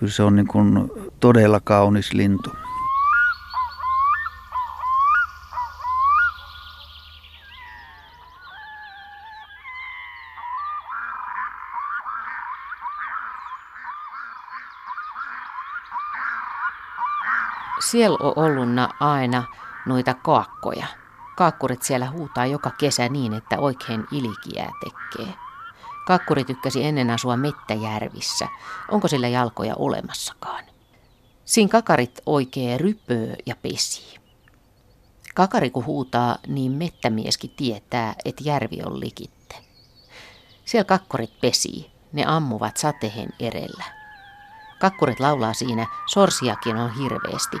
kyllä se on niin kuin todella kaunis lintu. Siellä on ollut aina noita kaakkoja. Kaakkurit siellä huutaa joka kesä niin, että oikein ilikiää tekee. Kakkuri tykkäsi ennen asua mettäjärvissä. Onko sillä jalkoja olemassakaan? Siinä kakarit oikein rypöö ja pesii. Kakari kun huutaa, niin mettämieskin tietää, että järvi on likitte. Siellä kakkurit pesii, ne ammuvat satehen erellä. Kakkurit laulaa siinä, sorsiakin on hirveästi.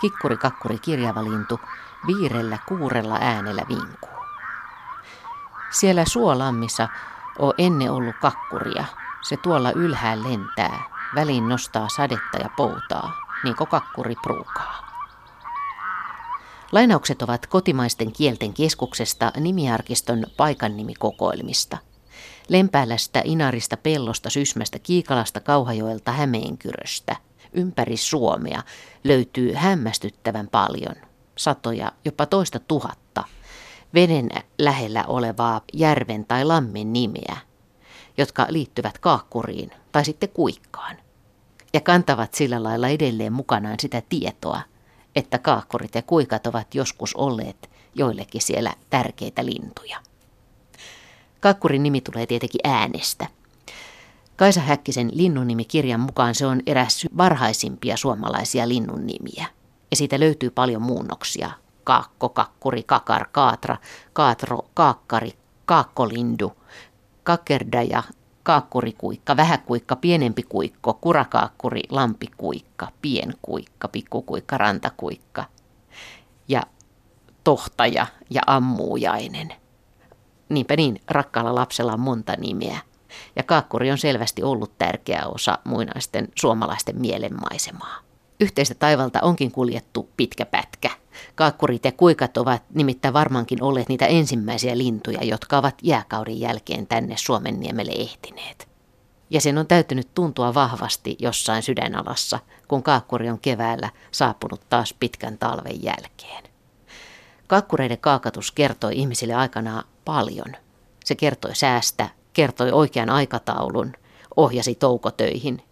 Kikkuri kakkuri kirjava lintu, viirellä kuurella äänellä vinkuu. Siellä suolammissa on ennen ollut kakkuria. Se tuolla ylhäällä lentää, väliin nostaa sadetta ja poutaa, niin kuin kakkuri pruukaa. Lainaukset ovat kotimaisten kielten keskuksesta nimiarkiston paikannimikokoelmista. Lempäälästä, Inarista, Pellosta, Sysmästä, Kiikalasta, Kauhajoelta, Hämeenkyröstä – ympäri Suomea löytyy hämmästyttävän paljon, satoja, jopa toista tuhatta, veden lähellä olevaa järven tai lammen nimeä, jotka liittyvät kaakkuriin tai sitten kuikkaan. Ja kantavat sillä lailla edelleen mukanaan sitä tietoa, että kaakkurit ja kuikat ovat joskus olleet joillekin siellä tärkeitä lintuja. Kaakkurin nimi tulee tietenkin äänestä – Kaisa Häkkisen linnunimikirjan mukaan se on eräs varhaisimpia suomalaisia linnun Ja siitä löytyy paljon muunnoksia. Kaakko, kakkuri, kakar, kaatra, kaatro, kaakkari, kaakkolindu, kakerdaja, kaakkurikuikka, vähäkuikka, pienempi kuikko, kurakaakkuri, lampikuikka, pienkuikka, pikkukuikka, rantakuikka ja tohtaja ja ammuujainen. Niinpä niin, rakkaalla lapsella on monta nimeä. Ja kaakkuri on selvästi ollut tärkeä osa muinaisten suomalaisten mielenmaisemaa. Yhteistä taivalta onkin kuljettu pitkä pätkä. Kaakkurit ja kuikat ovat nimittäin varmaankin olleet niitä ensimmäisiä lintuja, jotka ovat jääkauden jälkeen tänne Suomen niemelle ehtineet. Ja sen on täytynyt tuntua vahvasti jossain sydänalassa, kun kaakkuri on keväällä saapunut taas pitkän talven jälkeen. Kaakkureiden kaakatus kertoi ihmisille aikanaan paljon. Se kertoi säästä, kertoi oikean aikataulun, ohjasi toukotöihin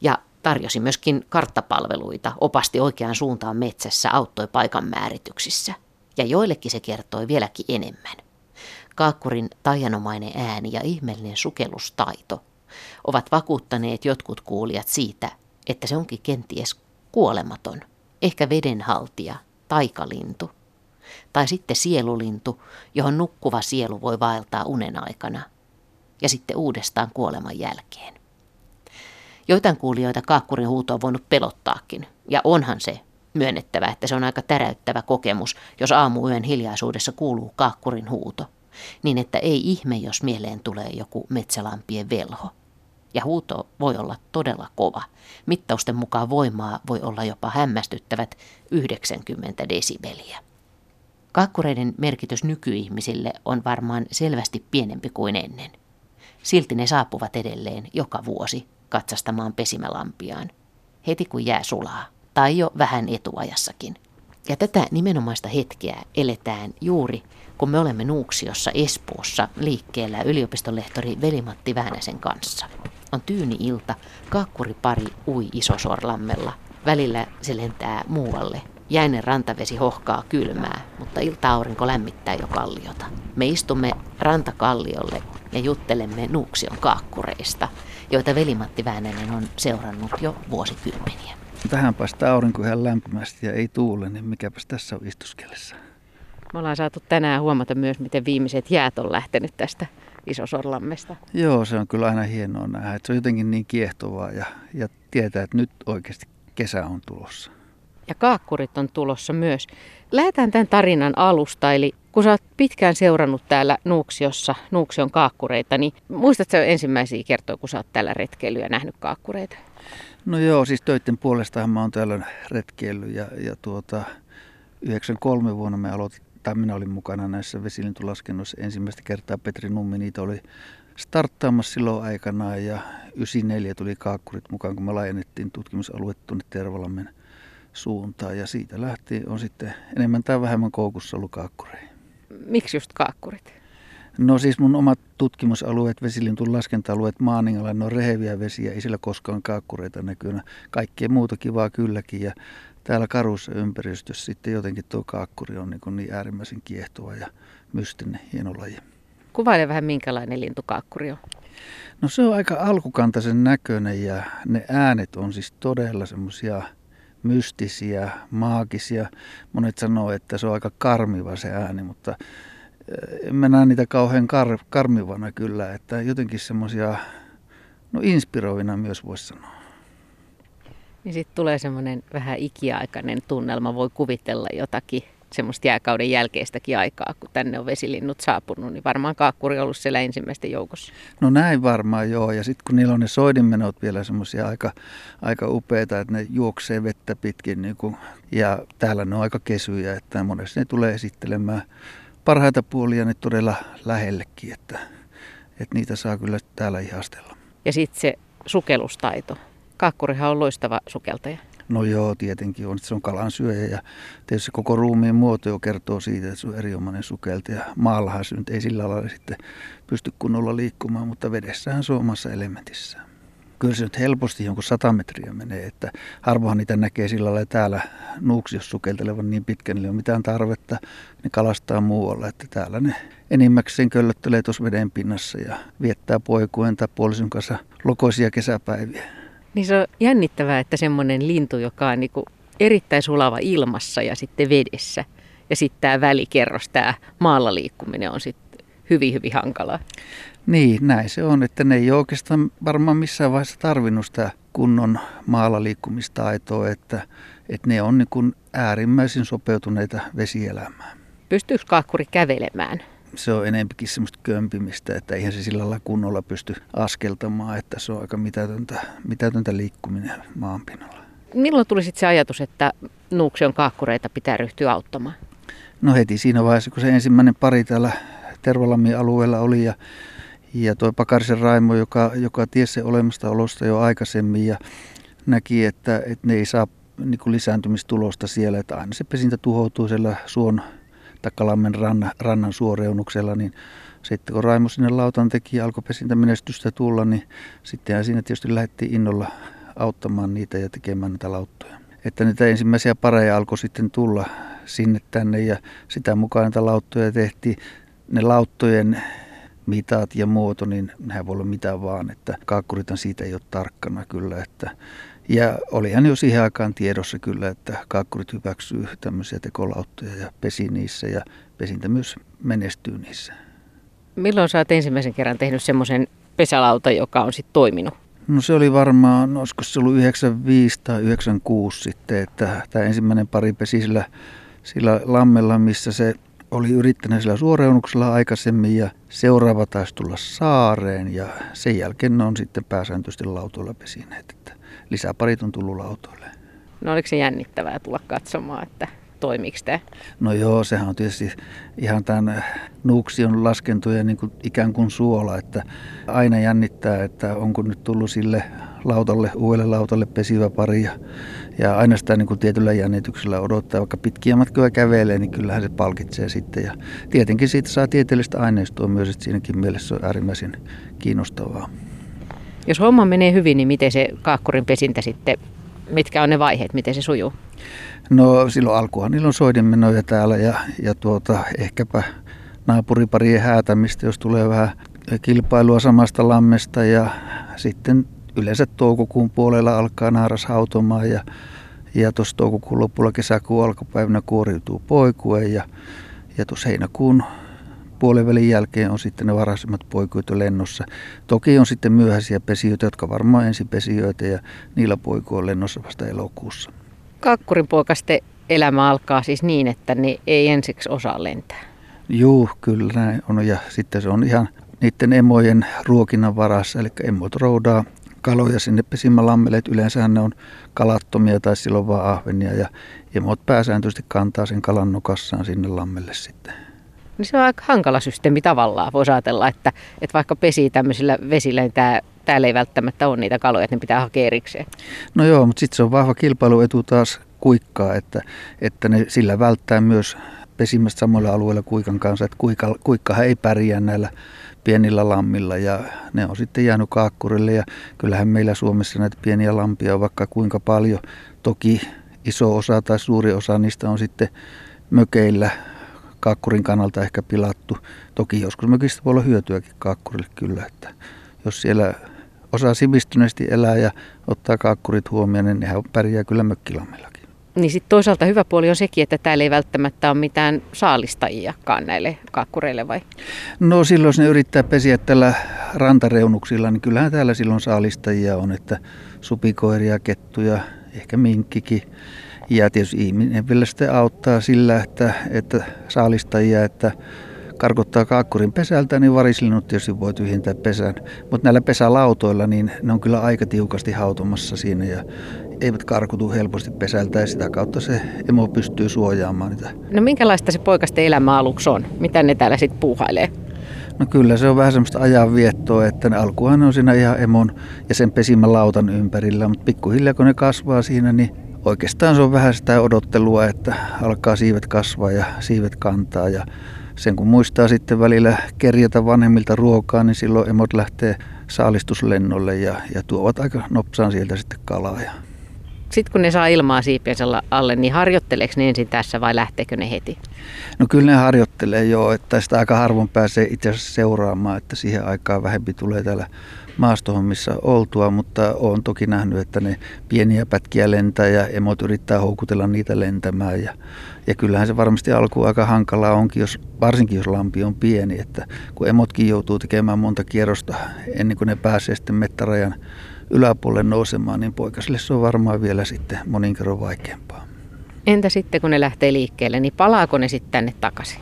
ja tarjosi myöskin karttapalveluita, opasti oikeaan suuntaan metsässä, auttoi paikan määrityksissä. Ja joillekin se kertoi vieläkin enemmän. Kaakkurin tajanomainen ääni ja ihmeellinen sukellustaito ovat vakuuttaneet jotkut kuulijat siitä, että se onkin kenties kuolematon, ehkä vedenhaltija, taikalintu, tai sitten sielulintu, johon nukkuva sielu voi vaeltaa unen aikana – ja sitten uudestaan kuoleman jälkeen. Joitain kuulijoita kaakkurin huuto on voinut pelottaakin, ja onhan se myönnettävä, että se on aika täräyttävä kokemus, jos aamuyön hiljaisuudessa kuuluu kaakkurin huuto, niin että ei ihme, jos mieleen tulee joku metsälampien velho. Ja huuto voi olla todella kova. Mittausten mukaan voimaa voi olla jopa hämmästyttävät 90 desibeliä. Kaakkureiden merkitys nykyihmisille on varmaan selvästi pienempi kuin ennen – Silti ne saapuvat edelleen joka vuosi katsastamaan pesimälampiaan, heti kun jää sulaa, tai jo vähän etuajassakin. Ja tätä nimenomaista hetkeä eletään juuri, kun me olemme Nuuksiossa Espoossa liikkeellä yliopistolehtori Velimatti Väänäsen kanssa. On tyyni ilta, kaakkuripari ui Isosorlammella. Välillä se lentää muualle. Jäinen rantavesi hohkaa kylmää, mutta ilta-aurinko lämmittää jo kalliota. Me istumme rantakalliolle ja juttelemme Nuuksion kaakkureista, joita velimatti Väänänen on seurannut jo vuosikymmeniä. Tähän paistaa aurinko ihan lämpimästi ja ei tuule, niin mikäpäs tässä on istuskellessa. Me ollaan saatu tänään huomata myös, miten viimeiset jäät on lähtenyt tästä Isosorlammesta. Joo, se on kyllä aina hienoa nähdä. Että se on jotenkin niin kiehtovaa ja, ja tietää, että nyt oikeasti kesä on tulossa. Ja kaakkurit on tulossa myös. Lähdetään tämän tarinan alusta, eli kun sä oot pitkään seurannut täällä Nuuksiossa, Nuuksion kaakkureita, niin muistatko ensimmäisiä kertoja, kun sä oot täällä retkeillyt ja nähnyt kaakkureita? No joo, siis töiden puolestahan mä oon täällä retkeillyt ja, ja tuota, 93 vuonna me aloitin, tai minä olin mukana näissä vesilintulaskennoissa ensimmäistä kertaa. Petri Nummi niitä oli starttaamassa silloin aikanaan ja 94 tuli kaakkurit mukaan, kun me laajennettiin tutkimusalue tuonne Tervalammen suuntaan ja siitä lähtien on sitten enemmän tai vähemmän koukussa ollut kaakkureihin. Miksi just kaakkurit? No siis mun omat tutkimusalueet, vesilintun laskenta-alueet Maaningalla, ne on reheviä vesiä, ei sillä koskaan kaakkureita näkynyt. Kaikkea muuta kivaa kylläkin ja täällä karussa ympäristössä sitten jotenkin tuo kaakkuri on niin, niin äärimmäisen kiehtova ja mystinen, hieno laji. Kuvaile vähän minkälainen lintu kaakkuri on. No se on aika alkukantaisen näköinen ja ne äänet on siis todella semmoisia mystisiä, maagisia. Monet sanoo, että se on aika karmiva se ääni, mutta en mä näe niitä kauhean kar, karmivana kyllä, että jotenkin semmoisia, no inspiroivina myös voisi sanoa. Niin sitten tulee semmoinen vähän ikiaikainen tunnelma, voi kuvitella jotakin semmoista jääkauden jälkeistäkin aikaa, kun tänne on vesilinnut saapunut, niin varmaan kaakkuri on ollut siellä ensimmäisten joukossa. No näin varmaan joo, ja sitten kun niillä on ne soidinmenot vielä semmoisia aika, aika upeita, että ne juoksee vettä pitkin, niin kun, ja täällä ne on aika kesyjä, että monesti ne tulee esittelemään parhaita puolia ne todella lähellekin, että, että niitä saa kyllä täällä ihastella. Ja sitten se sukellustaito. Kaakkurihan on loistava sukeltaja. No joo, tietenkin on. Se on kalan syöjä ja tietysti koko ruumiin muoto jo kertoo siitä, että se on erinomainen sukeltaja. Maallahan se nyt ei sillä lailla sitten pysty kunnolla liikkumaan, mutta vedessähän se on omassa elementissään kyllä se nyt helposti jonkun sata metriä menee, että harvoin niitä näkee sillä lailla täällä nuuksiossa sukeltelevan niin pitkän, niin ei ole mitään tarvetta, ne kalastaa muualla, että täällä ne enimmäkseen köllöttelee tuossa veden pinnassa ja viettää poikuen tai kanssa lokoisia kesäpäiviä. Niin se on jännittävää, että semmoinen lintu, joka on niin erittäin sulava ilmassa ja sitten vedessä, ja sitten tämä välikerros, tämä maalla liikkuminen on sitten hyvin, hyvin hankalaa. Niin, näin se on, että ne ei ole oikeastaan varmaan missään vaiheessa tarvinnut sitä kunnon maalla liikkumistaitoa, että, että ne on niin kuin äärimmäisen sopeutuneita vesielämään. Pystyykö kaakkuri kävelemään? Se on enempikin semmoista kömpimistä, että eihän se sillä lailla kunnolla pysty askeltamaan, että se on aika mitätöntä, mitätöntä liikkuminen maanpinnalla. Milloin tuli sitten se ajatus, että Nuuksion kaakkureita pitää ryhtyä auttamaan? No heti siinä vaiheessa, kun se ensimmäinen pari täällä Tervalammin alueella oli ja ja tuo Pakarisen Raimo, joka, joka tiesi se olosta jo aikaisemmin ja näki, että, että ne ei saa niin kuin lisääntymistulosta siellä, että aina se pesintä tuhoutuu siellä suon Takalammen rannan, rannan suoreunuksella, niin sitten kun Raimo sinne lautan teki ja alkoi pesintämenestystä tulla, niin sittenhän siinä tietysti lähdettiin innolla auttamaan niitä ja tekemään niitä lauttoja. Että niitä ensimmäisiä pareja alkoi sitten tulla sinne tänne ja sitä mukaan niitä lauttoja tehtiin. Ne lauttojen mitat ja muoto, niin nehän voi olla mitä vaan, että kaakkurithan siitä ei ole tarkkana kyllä. Että, ja olihan jo siihen aikaan tiedossa kyllä, että kaakkurit hyväksyy tämmöisiä tekolauttoja ja pesi niissä ja pesintä myös menestyy niissä. Milloin sä oot ensimmäisen kerran tehnyt semmoisen pesälauta, joka on sitten toiminut? No se oli varmaan, olisiko se ollut 95 tai 96 sitten, että tämä ensimmäinen pari pesi sillä, sillä lammella, missä se oli yrittänyt sillä suoreunuksella aikaisemmin ja seuraava taisi tulla saareen ja sen jälkeen ne on sitten pääsääntöisesti lautoilla pesineet. Että lisäparit on tullut lautoille. No oliko se jännittävää tulla katsomaan, että toimiiko tämä? No joo, sehän on tietysti ihan tämän nuuksion laskentuja niin kuin ikään kuin suola, että aina jännittää, että onko nyt tullut sille lautalle, uudelle lautalle pesivä pari ja, ja aina sitä niin kuin tietyllä jännityksellä odottaa, vaikka pitkiä matkoja kävelee, niin kyllähän se palkitsee sitten ja tietenkin siitä saa tieteellistä aineistoa myös, että siinäkin mielessä se on äärimmäisen kiinnostavaa. Jos homma menee hyvin, niin miten se kaakkurin pesintä sitten, mitkä on ne vaiheet, miten se sujuu? No silloin alkuhan niillä on soidinmenoja täällä ja, ja tuota, ehkäpä naapuriparien häätämistä, jos tulee vähän kilpailua samasta lammesta ja sitten yleensä toukokuun puolella alkaa naaras hautomaan ja, ja tuossa toukokuun lopulla kesäkuun alkupäivänä kuoriutuu poikue ja, ja tuossa heinäkuun puolen jälkeen on sitten ne varaisemmat poikuit jo lennossa. Toki on sitten myöhäisiä pesijöitä, jotka varmaan ensipesijöitä ja niillä poiku on lennossa vasta elokuussa. Kakkurin poikaste elämä alkaa siis niin, että ne ei ensiksi osaa lentää. Juu, kyllä näin on. Ja sitten se on ihan niiden emojen ruokinnan varassa. Eli emot roudaa kaloja sinne pesimälammelle. Yleensä ne on kalattomia tai silloin vaan ahvenia. Ja emot pääsääntöisesti kantaa sen kalan nokassaan sinne lammelle sitten. Niin se on aika hankala systeemi tavallaan. Voisi ajatella, että, että vaikka pesii tämmöisillä vesillä, niin tämä, täällä ei välttämättä ole niitä kaloja, että ne pitää hakea erikseen. No joo, mutta sitten se on vahva kilpailuetu taas kuikkaa, että, että ne sillä välttää myös pesimästä samoilla alueilla kuikan kanssa, että kuikka, kuikkahan ei pärjää näillä pienillä lammilla ja ne on sitten jäänyt kaakkurille ja kyllähän meillä Suomessa näitä pieniä lampia on vaikka kuinka paljon. Toki iso osa tai suuri osa niistä on sitten mökeillä kaakkurin kannalta ehkä pilattu. Toki joskus mökistä voi olla hyötyäkin kaakkurille kyllä, että jos siellä osaa sivistyneesti elää ja ottaa kaakkurit huomioon, niin nehän pärjää kyllä mökkilammillakin. Niin sitten toisaalta hyvä puoli on sekin, että täällä ei välttämättä ole mitään saalistajiakaan näille kakkureille vai? No silloin jos ne yrittää pesiä tällä rantareunuksilla, niin kyllähän täällä silloin saalistajia on, että supikoiria, kettuja, ehkä minkkikin. Ja tietysti ihminen vielä sitten auttaa sillä, että, että saalistajia, että karkottaa kaakkurin pesältä, niin varislinnut tietysti voi tyhjentää pesän. Mutta näillä pesälautoilla, niin ne on kyllä aika tiukasti hautomassa siinä ja eivät karkutu helposti pesältä ja sitä kautta se emo pystyy suojaamaan niitä. No minkälaista se poikasten elämä aluksi on? Mitä ne täällä sitten puuhailee? No kyllä se on vähän semmoista ajanviettoa, että ne alkuhan on siinä ihan emon ja sen pesimän lautan ympärillä, mutta pikkuhiljaa kun ne kasvaa siinä, niin oikeastaan se on vähän sitä odottelua, että alkaa siivet kasvaa ja siivet kantaa ja sen kun muistaa sitten välillä kerjätä vanhemmilta ruokaa, niin silloin emot lähtee saalistuslennolle ja, ja tuovat aika nopsaan sieltä sitten kalaa. Ja sitten kun ne saa ilmaa siipiensä alle, niin harjoitteleeko ne ensin tässä vai lähteekö ne heti? No kyllä ne harjoittelee jo, että sitä aika harvoin pääsee itse asiassa seuraamaan, että siihen aikaan vähempi tulee täällä maastohommissa oltua, mutta olen toki nähnyt, että ne pieniä pätkiä lentää ja emot yrittää houkutella niitä lentämään. Ja, ja kyllähän se varmasti alkuun aika hankalaa onkin, jos, varsinkin jos lampi on pieni, että kun emotkin joutuu tekemään monta kierrosta ennen kuin ne pääsee sitten mettärajan yläpuolelle nousemaan, niin poikasille se on varmaan vielä sitten monin kerran vaikeampaa. Entä sitten kun ne lähtee liikkeelle, niin palaako ne sitten tänne takaisin?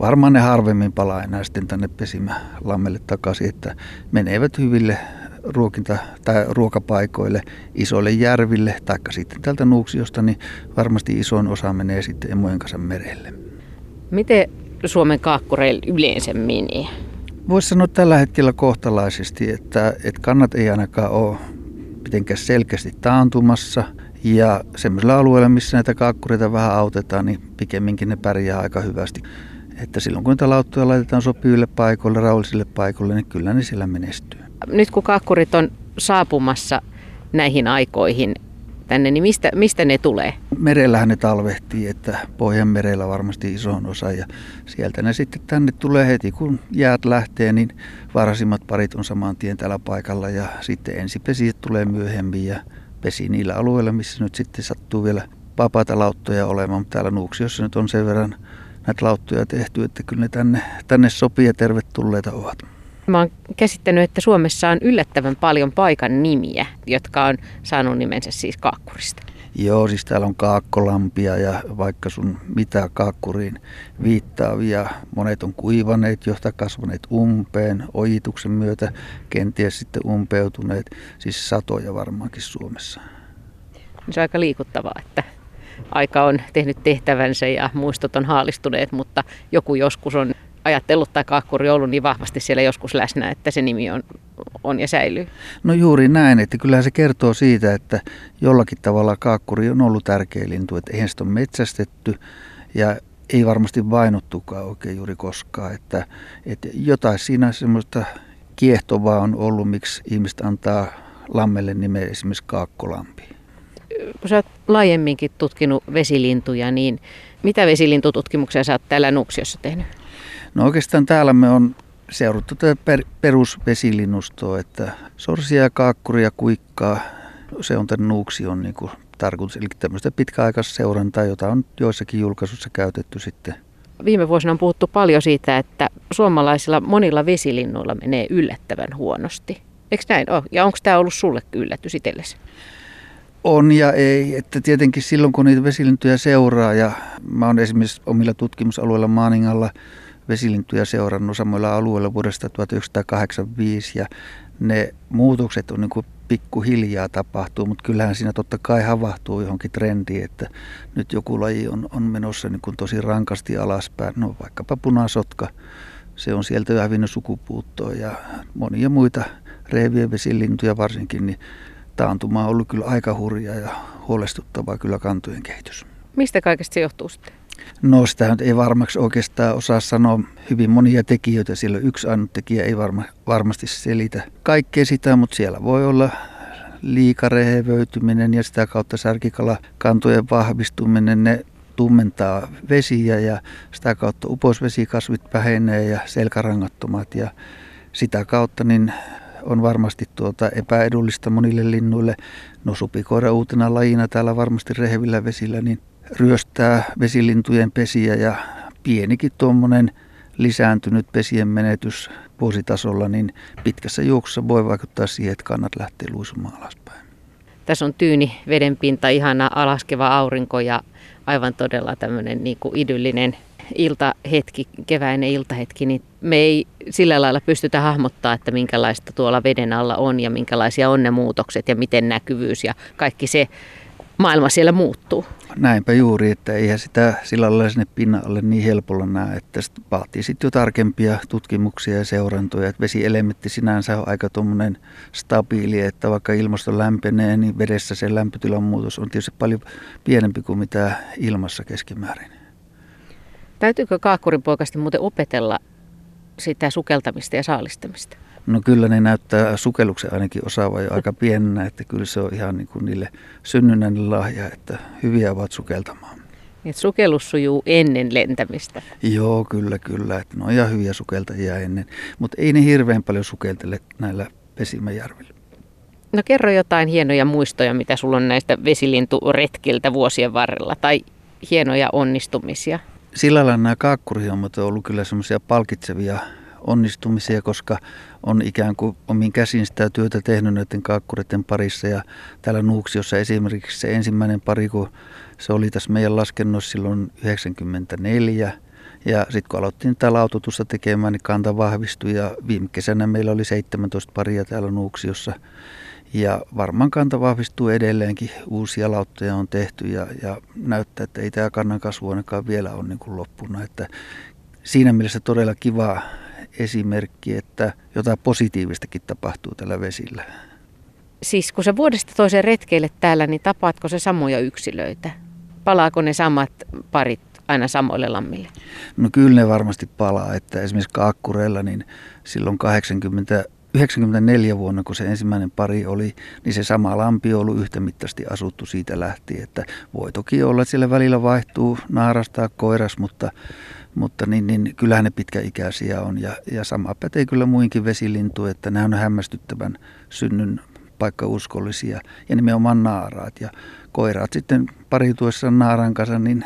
Varmaan ne harvemmin palaa enää sitten tänne pesimälammelle takaisin, että menevät hyville ruokinta- tai ruokapaikoille, isoille järville tai sitten tältä Nuuksiosta, niin varmasti isoin osa menee sitten emojen kanssa merelle. Miten Suomen kaakkureilla yleensä menee? Voisi sanoa tällä hetkellä kohtalaisesti, että, että kannat ei ainakaan ole mitenkään selkeästi taantumassa. Ja semmoisilla alueilla, missä näitä kaakkureita vähän autetaan, niin pikemminkin ne pärjää aika hyvästi. Että silloin kun niitä lauttoja laitetaan sopiville paikoille, rauhallisille paikoille, niin kyllä ne siellä menestyy. Nyt kun kaakkurit on saapumassa näihin aikoihin, tänne, niin mistä, mistä ne tulee? Merellähän ne talvehtii, että Pohjanmerellä varmasti isoon osa ja sieltä ne sitten tänne tulee heti kun jäät lähtee, niin varhaisimmat parit on saman tien täällä paikalla ja sitten ensipesijät tulee myöhemmin ja pesi niillä alueilla, missä nyt sitten sattuu vielä vapaata lauttoja olemaan, mutta täällä Nuuksiossa nyt on sen verran näitä lauttoja tehty, että kyllä ne tänne, tänne sopii ja tervetulleita ovat. Mä oon käsittänyt, että Suomessa on yllättävän paljon paikan nimiä, jotka on saanut nimensä siis kaakkurista. Joo, siis täällä on kaakkolampia ja vaikka sun mitä kaakkuriin viittaavia. Monet on kuivaneet, johta kasvaneet umpeen, ojituksen myötä kenties sitten umpeutuneet. Siis satoja varmaankin Suomessa. Se on aika liikuttavaa, että aika on tehnyt tehtävänsä ja muistot on haalistuneet, mutta joku joskus on ajatellut tai kaakkuri ollut niin vahvasti siellä joskus läsnä, että se nimi on, on ja säilyy? No juuri näin, että kyllähän se kertoo siitä, että jollakin tavalla kaakkuri on ollut tärkeä lintu, että eihän sitä ole metsästetty ja ei varmasti vainottukaan oikein juuri koskaan, että, että jotain siinä semmoista kiehtovaa on ollut, miksi ihmiset antaa lammelle nimen esimerkiksi kaakkolampi. Kun sä oot laajemminkin tutkinut vesilintuja, niin mitä vesilintututkimuksia sä oot täällä Nuuksiossa tehnyt? No oikeastaan täällä me on seurattu tätä per, perusvesilinnustoa, että sorsia, kaakkuria, kuikkaa, se on tämän nuuksion niin kuin tarkoitus. Eli tämmöistä pitkäaikaista seurantaa, jota on joissakin julkaisuissa käytetty sitten. Viime vuosina on puhuttu paljon siitä, että suomalaisilla monilla vesilinnuilla menee yllättävän huonosti. Eikö näin ole? Ja onko tämä ollut sulle yllätys itsellesi? On ja ei. Että tietenkin silloin kun niitä vesilintuja seuraa ja mä oon esimerkiksi omilla tutkimusalueilla Maaningalla vesilintuja seurannut samoilla alueilla vuodesta 1985 ja ne muutokset on niin kuin pikkuhiljaa tapahtuu, mutta kyllähän siinä totta kai havahtuu johonkin trendiin, että nyt joku laji on, on menossa niin kuin tosi rankasti alaspäin. No vaikkapa punasotka, se on sieltä jo hävinnyt sukupuuttoon ja monia muita reevien vesilintuja varsinkin, niin taantuma on ollut kyllä aika hurja ja huolestuttavaa kyllä kantojen kehitys. Mistä kaikesta se johtuu sitten? No sitä nyt ei varmaksi oikeastaan osaa sanoa hyvin monia tekijöitä, sillä yksi ainut tekijä ei varma, varmasti selitä kaikkea sitä, mutta siellä voi olla liikarehevöityminen ja sitä kautta särkikalakantojen vahvistuminen, ne tummentaa vesiä ja sitä kautta uposvesikasvit vähenee ja selkärangattomat ja sitä kautta niin on varmasti tuota epäedullista monille linnuille. No supikoira uutena lajina täällä varmasti rehevillä vesillä niin ryöstää vesilintujen pesiä ja pienikin tuommoinen lisääntynyt pesien menetys vuositasolla, niin pitkässä juoksussa voi vaikuttaa siihen, että kannat lähtee luisumaan alaspäin. Tässä on tyyni vedenpinta, ihana alaskeva aurinko ja aivan todella tämmöinen niin kuin idyllinen iltahetki, keväinen iltahetki, niin me ei sillä lailla pystytä hahmottaa, että minkälaista tuolla veden alla on ja minkälaisia on ne muutokset ja miten näkyvyys ja kaikki se maailma siellä muuttuu. Näinpä juuri, että eihän sitä sillä lailla sinne pinnalle niin helpolla näe, että vaatii sitten jo tarkempia tutkimuksia ja seurantoja. Että vesielementti sinänsä on aika tuommoinen stabiili, että vaikka ilmasto lämpenee, niin vedessä se lämpötilan muutos on tietysti paljon pienempi kuin mitä ilmassa keskimäärin. Täytyykö kaakkurin poikasti muuten opetella sitä sukeltamista ja saalistamista? No kyllä ne näyttää sukelluksen ainakin osaavan jo aika pienenä, että kyllä se on ihan niin kuin niille synnynnän lahja, että hyviä ovat sukeltamaan. Et sukellus sujuu ennen lentämistä. Joo, kyllä, kyllä. Että ne on ihan hyviä sukeltajia ennen. Mutta ei ne hirveän paljon sukeltele näillä Pesimäjärvillä. No kerro jotain hienoja muistoja, mitä sulla on näistä vesilinturetkiltä vuosien varrella, tai hienoja onnistumisia. Sillä lailla nämä kaakkurihommat on ollut kyllä semmoisia palkitsevia onnistumisia, koska on ikään kuin omin käsin sitä työtä tehnyt näiden kaakkureiden parissa. Ja täällä Nuuksiossa esimerkiksi se ensimmäinen pari, kun se oli tässä meidän laskennossa silloin 94. Ja sitten kun aloittiin tätä laututusta tekemään, niin kanta vahvistui ja viime kesänä meillä oli 17 paria täällä Nuuksiossa. Ja varmaan kanta vahvistuu edelleenkin, uusia lauttoja on tehty ja, ja näyttää, että ei tämä kannan kasvu ainakaan vielä ole niin kuin loppuna. Että siinä mielessä todella kiva esimerkki, että jotain positiivistakin tapahtuu tällä vesillä. Siis kun sä vuodesta toiseen retkeille täällä, niin tapaatko se samoja yksilöitä? Palaako ne samat parit aina samoille lammille? No kyllä ne varmasti palaa, että esimerkiksi Kaakkureella niin silloin 80 94 vuonna, kun se ensimmäinen pari oli, niin se sama lampi on ollut yhtä mittaisesti asuttu siitä lähtien. Että voi toki olla, että siellä välillä vaihtuu naarastaa koiras, mutta mutta niin, niin kyllähän ne pitkäikäisiä on ja, ja sama pätee kyllä muinkin vesilintuja, että nämä on hämmästyttävän synnyn paikkauskollisia ja nimenomaan naaraat ja koiraat sitten parituessaan naaran kanssa, niin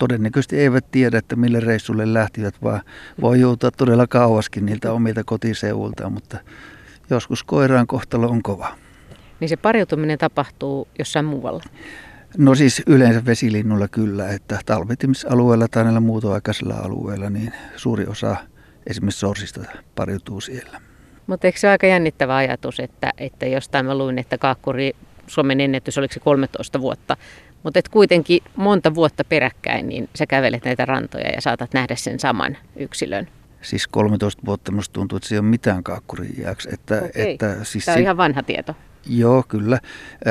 todennäköisesti eivät tiedä, että mille reissulle lähtivät, vaan voi joutua todella kauaskin niiltä omilta kotiseuvultaan, mutta joskus koiraan kohtalo on kova. Niin se pariutuminen tapahtuu jossain muualla? No siis yleensä vesilinnulla kyllä, että talvetimisalueella tai näillä muutoaikaisilla alueilla niin suuri osa esimerkiksi sorsista pariutuu siellä. Mutta eikö se ole aika jännittävä ajatus, että, että jostain mä luin, että kaakkuri Suomen ennätys oliko se 13 vuotta, mutta et kuitenkin monta vuotta peräkkäin, niin sä kävelet näitä rantoja ja saatat nähdä sen saman yksilön. Siis 13 vuotta musta tuntuu, että se ei ole mitään kaakkurin iäksi. Että, Okei. että, siis Tämä on si- ihan vanha tieto. Joo, kyllä.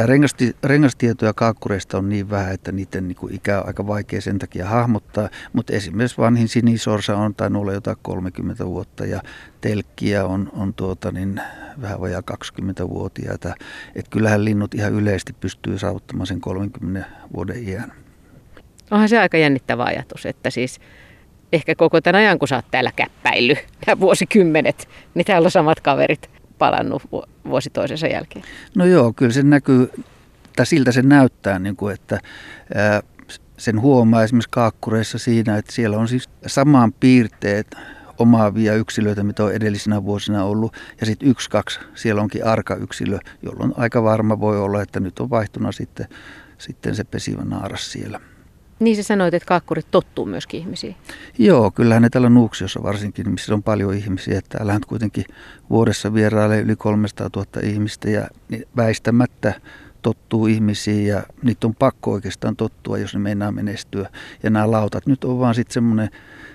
Rengasti, rengastietoja kaakkureista on niin vähän, että niiden niin kuin ikä on aika vaikea sen takia hahmottaa. Mutta esimerkiksi vanhin sinisorsa on tainnut olla jotain 30 vuotta ja telkkiä on, on tuota niin, vähän vajaa 20-vuotiaita. Että kyllähän linnut ihan yleisesti pystyy saavuttamaan sen 30 vuoden iän. Onhan se aika jännittävä ajatus, että siis ehkä koko tämän ajan, kun sä oot täällä käppäillyt nämä vuosikymmenet, niin täällä on samat kaverit palannut vuosi toisensa jälkeen? No joo, kyllä se näkyy, tai siltä se näyttää, niin kuin, että ää, sen huomaa esimerkiksi kaakkureissa siinä, että siellä on siis samaan piirteet omaavia yksilöitä, mitä on edellisinä vuosina ollut. Ja sitten yksi, kaksi, siellä onkin arka-yksilö, jolloin aika varma voi olla, että nyt on vaihtuna sitten, sitten se pesivä naaras siellä. Niin sä sanoit, että kaakkurit tottuu myöskin ihmisiin. Joo, kyllähän ne täällä Nuuksiossa varsinkin, missä on paljon ihmisiä. Täällähän kuitenkin vuodessa vierailee yli 300 000 ihmistä ja väistämättä tottuu ihmisiin ja niitä on pakko oikeastaan tottua, jos ne meinaa menestyä. Ja nämä lautat nyt on vaan sitten semmoinen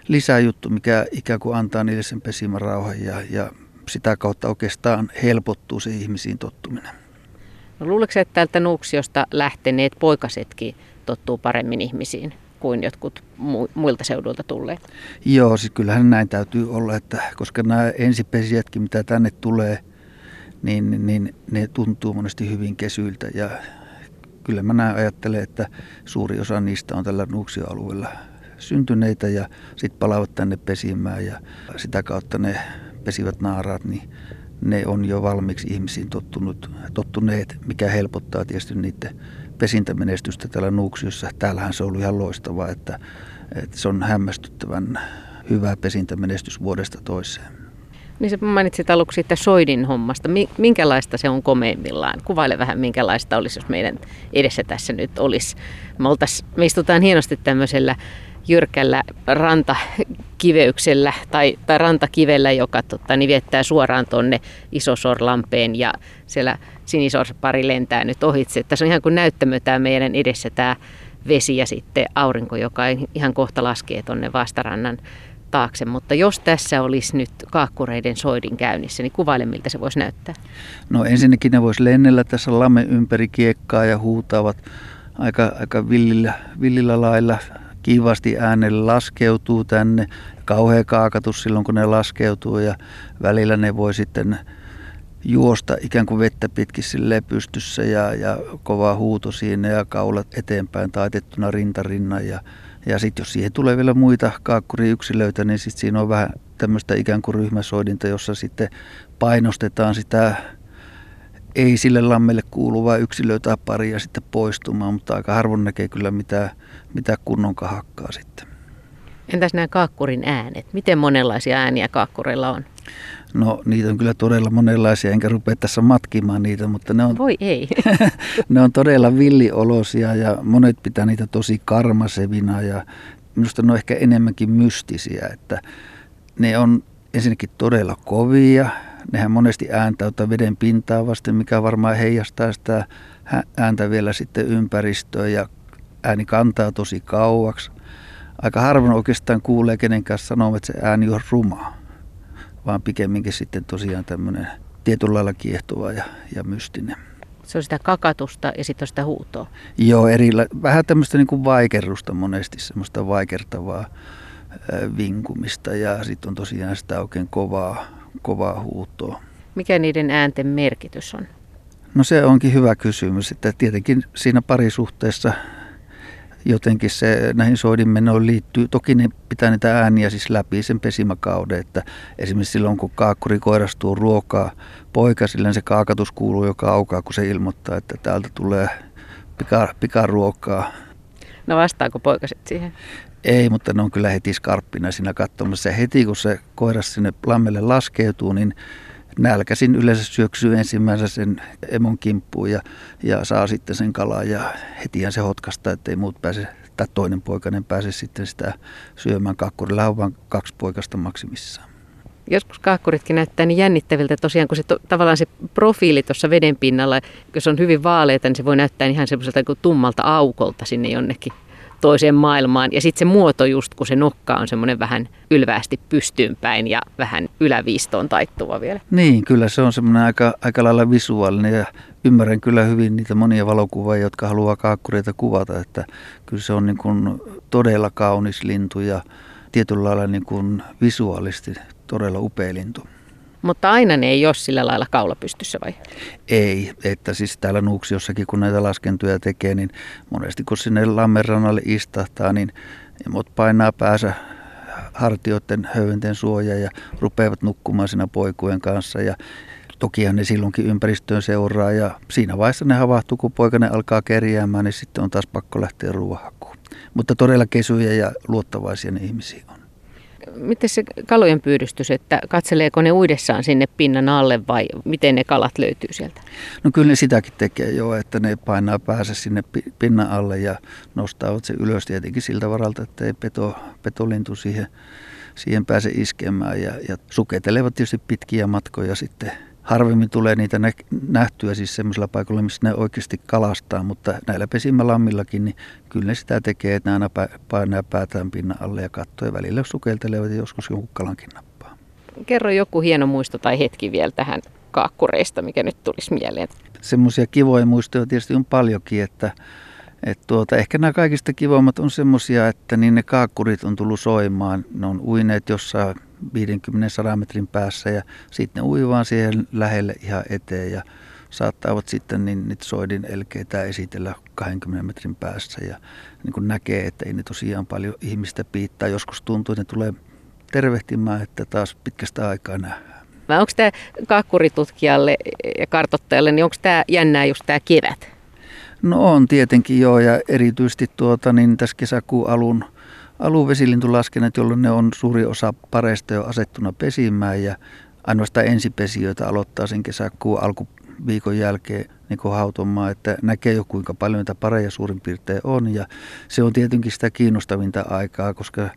lisäjuttu, mikä ikään kuin antaa niille sen pesimärauhan ja, ja sitä kautta oikeastaan helpottuu se ihmisiin tottuminen. No luuletko että täältä Nuuksiosta lähteneet poikasetkin tottuu paremmin ihmisiin kuin jotkut muilta seuduilta tulleet? Joo, siis kyllähän näin täytyy olla, että koska nämä ensipesijätkin, mitä tänne tulee, niin, niin ne tuntuu monesti hyvin kesyiltä ja kyllä mä näin ajattelen, että suuri osa niistä on tällä Nuuksio-alueella syntyneitä ja sitten palaavat tänne pesimään ja sitä kautta ne pesivät naaraat, niin ne on jo valmiiksi ihmisiin tottunut, tottuneet, mikä helpottaa tietysti niiden pesintämenestystä täällä Nuuksiossa. Täällähän se on ollut ihan loistavaa, että, että se on hämmästyttävän hyvä pesintämenestys vuodesta toiseen. Niin sä mainitsit aluksi että soidin hommasta. Minkälaista se on komeimmillaan? Kuvaile vähän, minkälaista olisi, jos meidän edessä tässä nyt olisi. Me, oltais, me istutaan hienosti tämmöisellä jyrkällä rantakiveyksellä tai, tai rantakivellä, joka tota, niin viettää suoraan tuonne Isosorlampeen ja siellä sinisorsapari lentää nyt ohitse. Tässä on ihan kuin näyttämö tämä meidän edessä tämä vesi ja sitten aurinko, joka ihan kohta laskee tuonne vastarannan taakse. Mutta jos tässä olisi nyt kaakkureiden soidin käynnissä, niin kuvaile miltä se voisi näyttää. No ensinnäkin ne voisi lennellä tässä lamme ympäri kiekkaa ja huutaavat aika, aika villillä, villillä lailla kivasti äänelle laskeutuu tänne. Kauhea kaakatus silloin, kun ne laskeutuu ja välillä ne voi sitten juosta ikään kuin vettä pitkin sille pystyssä ja, ja kova huuto siinä ja kaulat eteenpäin taitettuna rintarinnan. Ja, ja sitten jos siihen tulee vielä muita kaakkuriyksilöitä, niin sitten siinä on vähän tämmöistä ikään kuin ryhmäsoidinta, jossa sitten painostetaan sitä ei sille lammelle kuuluvaa yksilöä tai paria sitten poistumaan, mutta aika harvoin näkee kyllä mitään, mitään kunnon kahakkaa sitten. Entäs nämä kaakkurin äänet? Miten monenlaisia ääniä kaakkureilla on? No niitä on kyllä todella monenlaisia, enkä rupea tässä matkimaan niitä, mutta ne on, Voi ei. ne on todella villiolosia ja monet pitää niitä tosi karmasevina ja minusta ne on ehkä enemmänkin mystisiä, että ne on ensinnäkin todella kovia, nehän monesti ääntäytää veden pintaa vasten, mikä varmaan heijastaa sitä ääntä vielä sitten ympäristöön ja ääni kantaa tosi kauaksi. Aika harvoin oikeastaan kuulee kenenkään sanoa, että se ääni on ruma, vaan pikemminkin sitten tosiaan tämmöinen tietyllä lailla kiehtova ja, ja mystinen. Se on sitä kakatusta ja sitten on sitä huutoa. Joo, erillä, vähän tämmöistä niin kuin vaikerrusta monesti, semmoista vaikertavaa vinkumista ja sitten on tosiaan sitä oikein kovaa, kovaa huutoa. Mikä niiden äänten merkitys on? No se onkin hyvä kysymys, että tietenkin siinä parisuhteessa jotenkin se näihin soidinmenoon liittyy. Toki ne pitää niitä ääniä siis läpi sen pesimäkauden, että esimerkiksi silloin kun kaakkuri koirastuu ruokaa poikasille, niin se kaakatus kuuluu joka aukaa, kun se ilmoittaa, että täältä tulee pika, pikaruokaa. No vastaako poikaset siihen? Ei, mutta ne on kyllä heti skarppina siinä katsomassa. Heti kun se koiras sinne lammelle laskeutuu, niin nälkäsin yleensä syöksyy ensimmäisenä sen emon kimppuun ja, ja saa sitten sen kalaa ja hetihän se hotkasta, ettei muut pääse, tai toinen poikainen pääse sitten sitä syömään. Kakkurilla on vain kaksi poikasta maksimissaan. Joskus kaakkuritkin näyttää niin jännittäviltä tosiaan, kun se to, tavallaan se profiili tuossa veden pinnalla, jos on hyvin vaaleita, niin se voi näyttää ihan semmoiselta tummalta aukolta sinne jonnekin toiseen maailmaan. Ja sitten se muoto just, kun se nokka on semmoinen vähän ylväästi pystyynpäin ja vähän yläviistoon taittuva vielä. Niin, kyllä se on semmoinen aika, aika lailla visuaalinen ja ymmärrän kyllä hyvin niitä monia valokuvia, jotka haluaa kaakkureita kuvata, että kyllä se on niin kuin todella kaunis lintu ja tietyllä lailla niin kuin visuaalisesti todella upea lintu. Mutta aina ne ei ole sillä lailla kaula pystyssä vai? Ei, että siis täällä Nuuksiossakin kun näitä laskentoja tekee, niin monesti kun sinne lammenrannalle istahtaa, niin emot painaa päänsä hartioiden höyenten suojaa ja rupeavat nukkumaan siinä poikujen kanssa ja Tokihan ne silloinkin ympäristöön seuraa ja siinä vaiheessa ne havahtuu, kun poikainen alkaa kerjäämään, niin sitten on taas pakko lähteä ruohakuun. Mutta todella kesyjä ja luottavaisia ne ihmisiä on. Miten se kalojen pyydystys, että katseleeko ne uidessaan sinne pinnan alle vai miten ne kalat löytyy sieltä? No kyllä ne sitäkin tekee jo, että ne painaa päässä sinne pinnan alle ja nostaa se ylös tietenkin siltä varalta, että ei peto, petolintu siihen, siihen pääse iskemään ja, ja suketelevat tietysti pitkiä matkoja sitten harvemmin tulee niitä nähtyä siis semmoisilla paikoilla, missä ne oikeasti kalastaa, mutta näillä pesimälammillakin, niin kyllä ne sitä tekee, että ne aina painaa päätään pinnan alle ja katsoo ja välillä sukeltelevat ja joskus jonkun kalankin nappaa. Kerro joku hieno muisto tai hetki vielä tähän kaakkureista, mikä nyt tulisi mieleen. Semmoisia kivoja muistoja tietysti on paljonkin, että et tuota, ehkä nämä kaikista kivoimmat on semmoisia, että niin ne kaakkurit on tullut soimaan. Ne on uineet jossain 50-100 metrin päässä ja sitten ne ui vaan siihen lähelle ihan eteen ja saattavat sitten niin niitä soidin elkeitä esitellä 20 metrin päässä ja niin kuin näkee, että ei ne tosiaan paljon ihmistä piittaa. Joskus tuntuu, että ne tulee tervehtimään, että taas pitkästä aikaa nähdään. Onko tämä kaakkuritutkijalle ja kartottajalle, niin onko tämä jännää just tämä kevät? No on tietenkin joo ja erityisesti tuota, niin tässä kesäkuun alun aluvesilintulaskennat, jolloin ne on suuri osa pareista jo asettuna pesimään ja ainoastaan ensipesijöitä aloittaa sen kesäkuun alkuviikon jälkeen niin hautomaan, että näkee jo kuinka paljon niitä pareja suurin piirtein on ja se on tietenkin sitä kiinnostavinta aikaa, koska,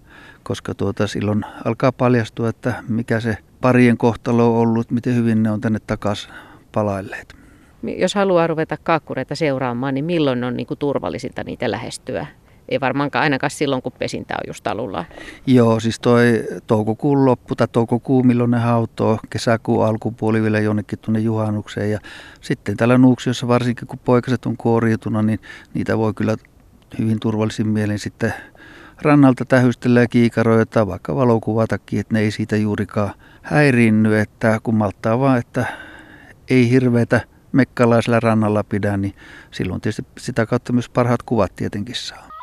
koska tuota, silloin alkaa paljastua, että mikä se parien kohtalo on ollut, miten hyvin ne on tänne takaisin palailleet. Jos haluaa ruveta kaakkureita seuraamaan, niin milloin on niin kuin turvallisinta niitä lähestyä? ei varmaankaan ainakaan silloin, kun pesintä on just alulla. Joo, siis toi toukokuun loppu tai toukokuu, milloin ne hautoo, kesäkuun alkupuoli vielä jonnekin tuonne juhannukseen. Ja sitten täällä Nuuksiossa varsinkin, kun poikaset on kuoriutunut, niin niitä voi kyllä hyvin turvallisin mielin sitten rannalta tähystellä ja kiikaroida tai vaikka valokuvatakin, että ne ei siitä juurikaan häiriinny, että kun malttaa vaan, että ei hirveätä mekkalaisella rannalla pidä, niin silloin tietysti sitä kautta myös parhaat kuvat tietenkin saa.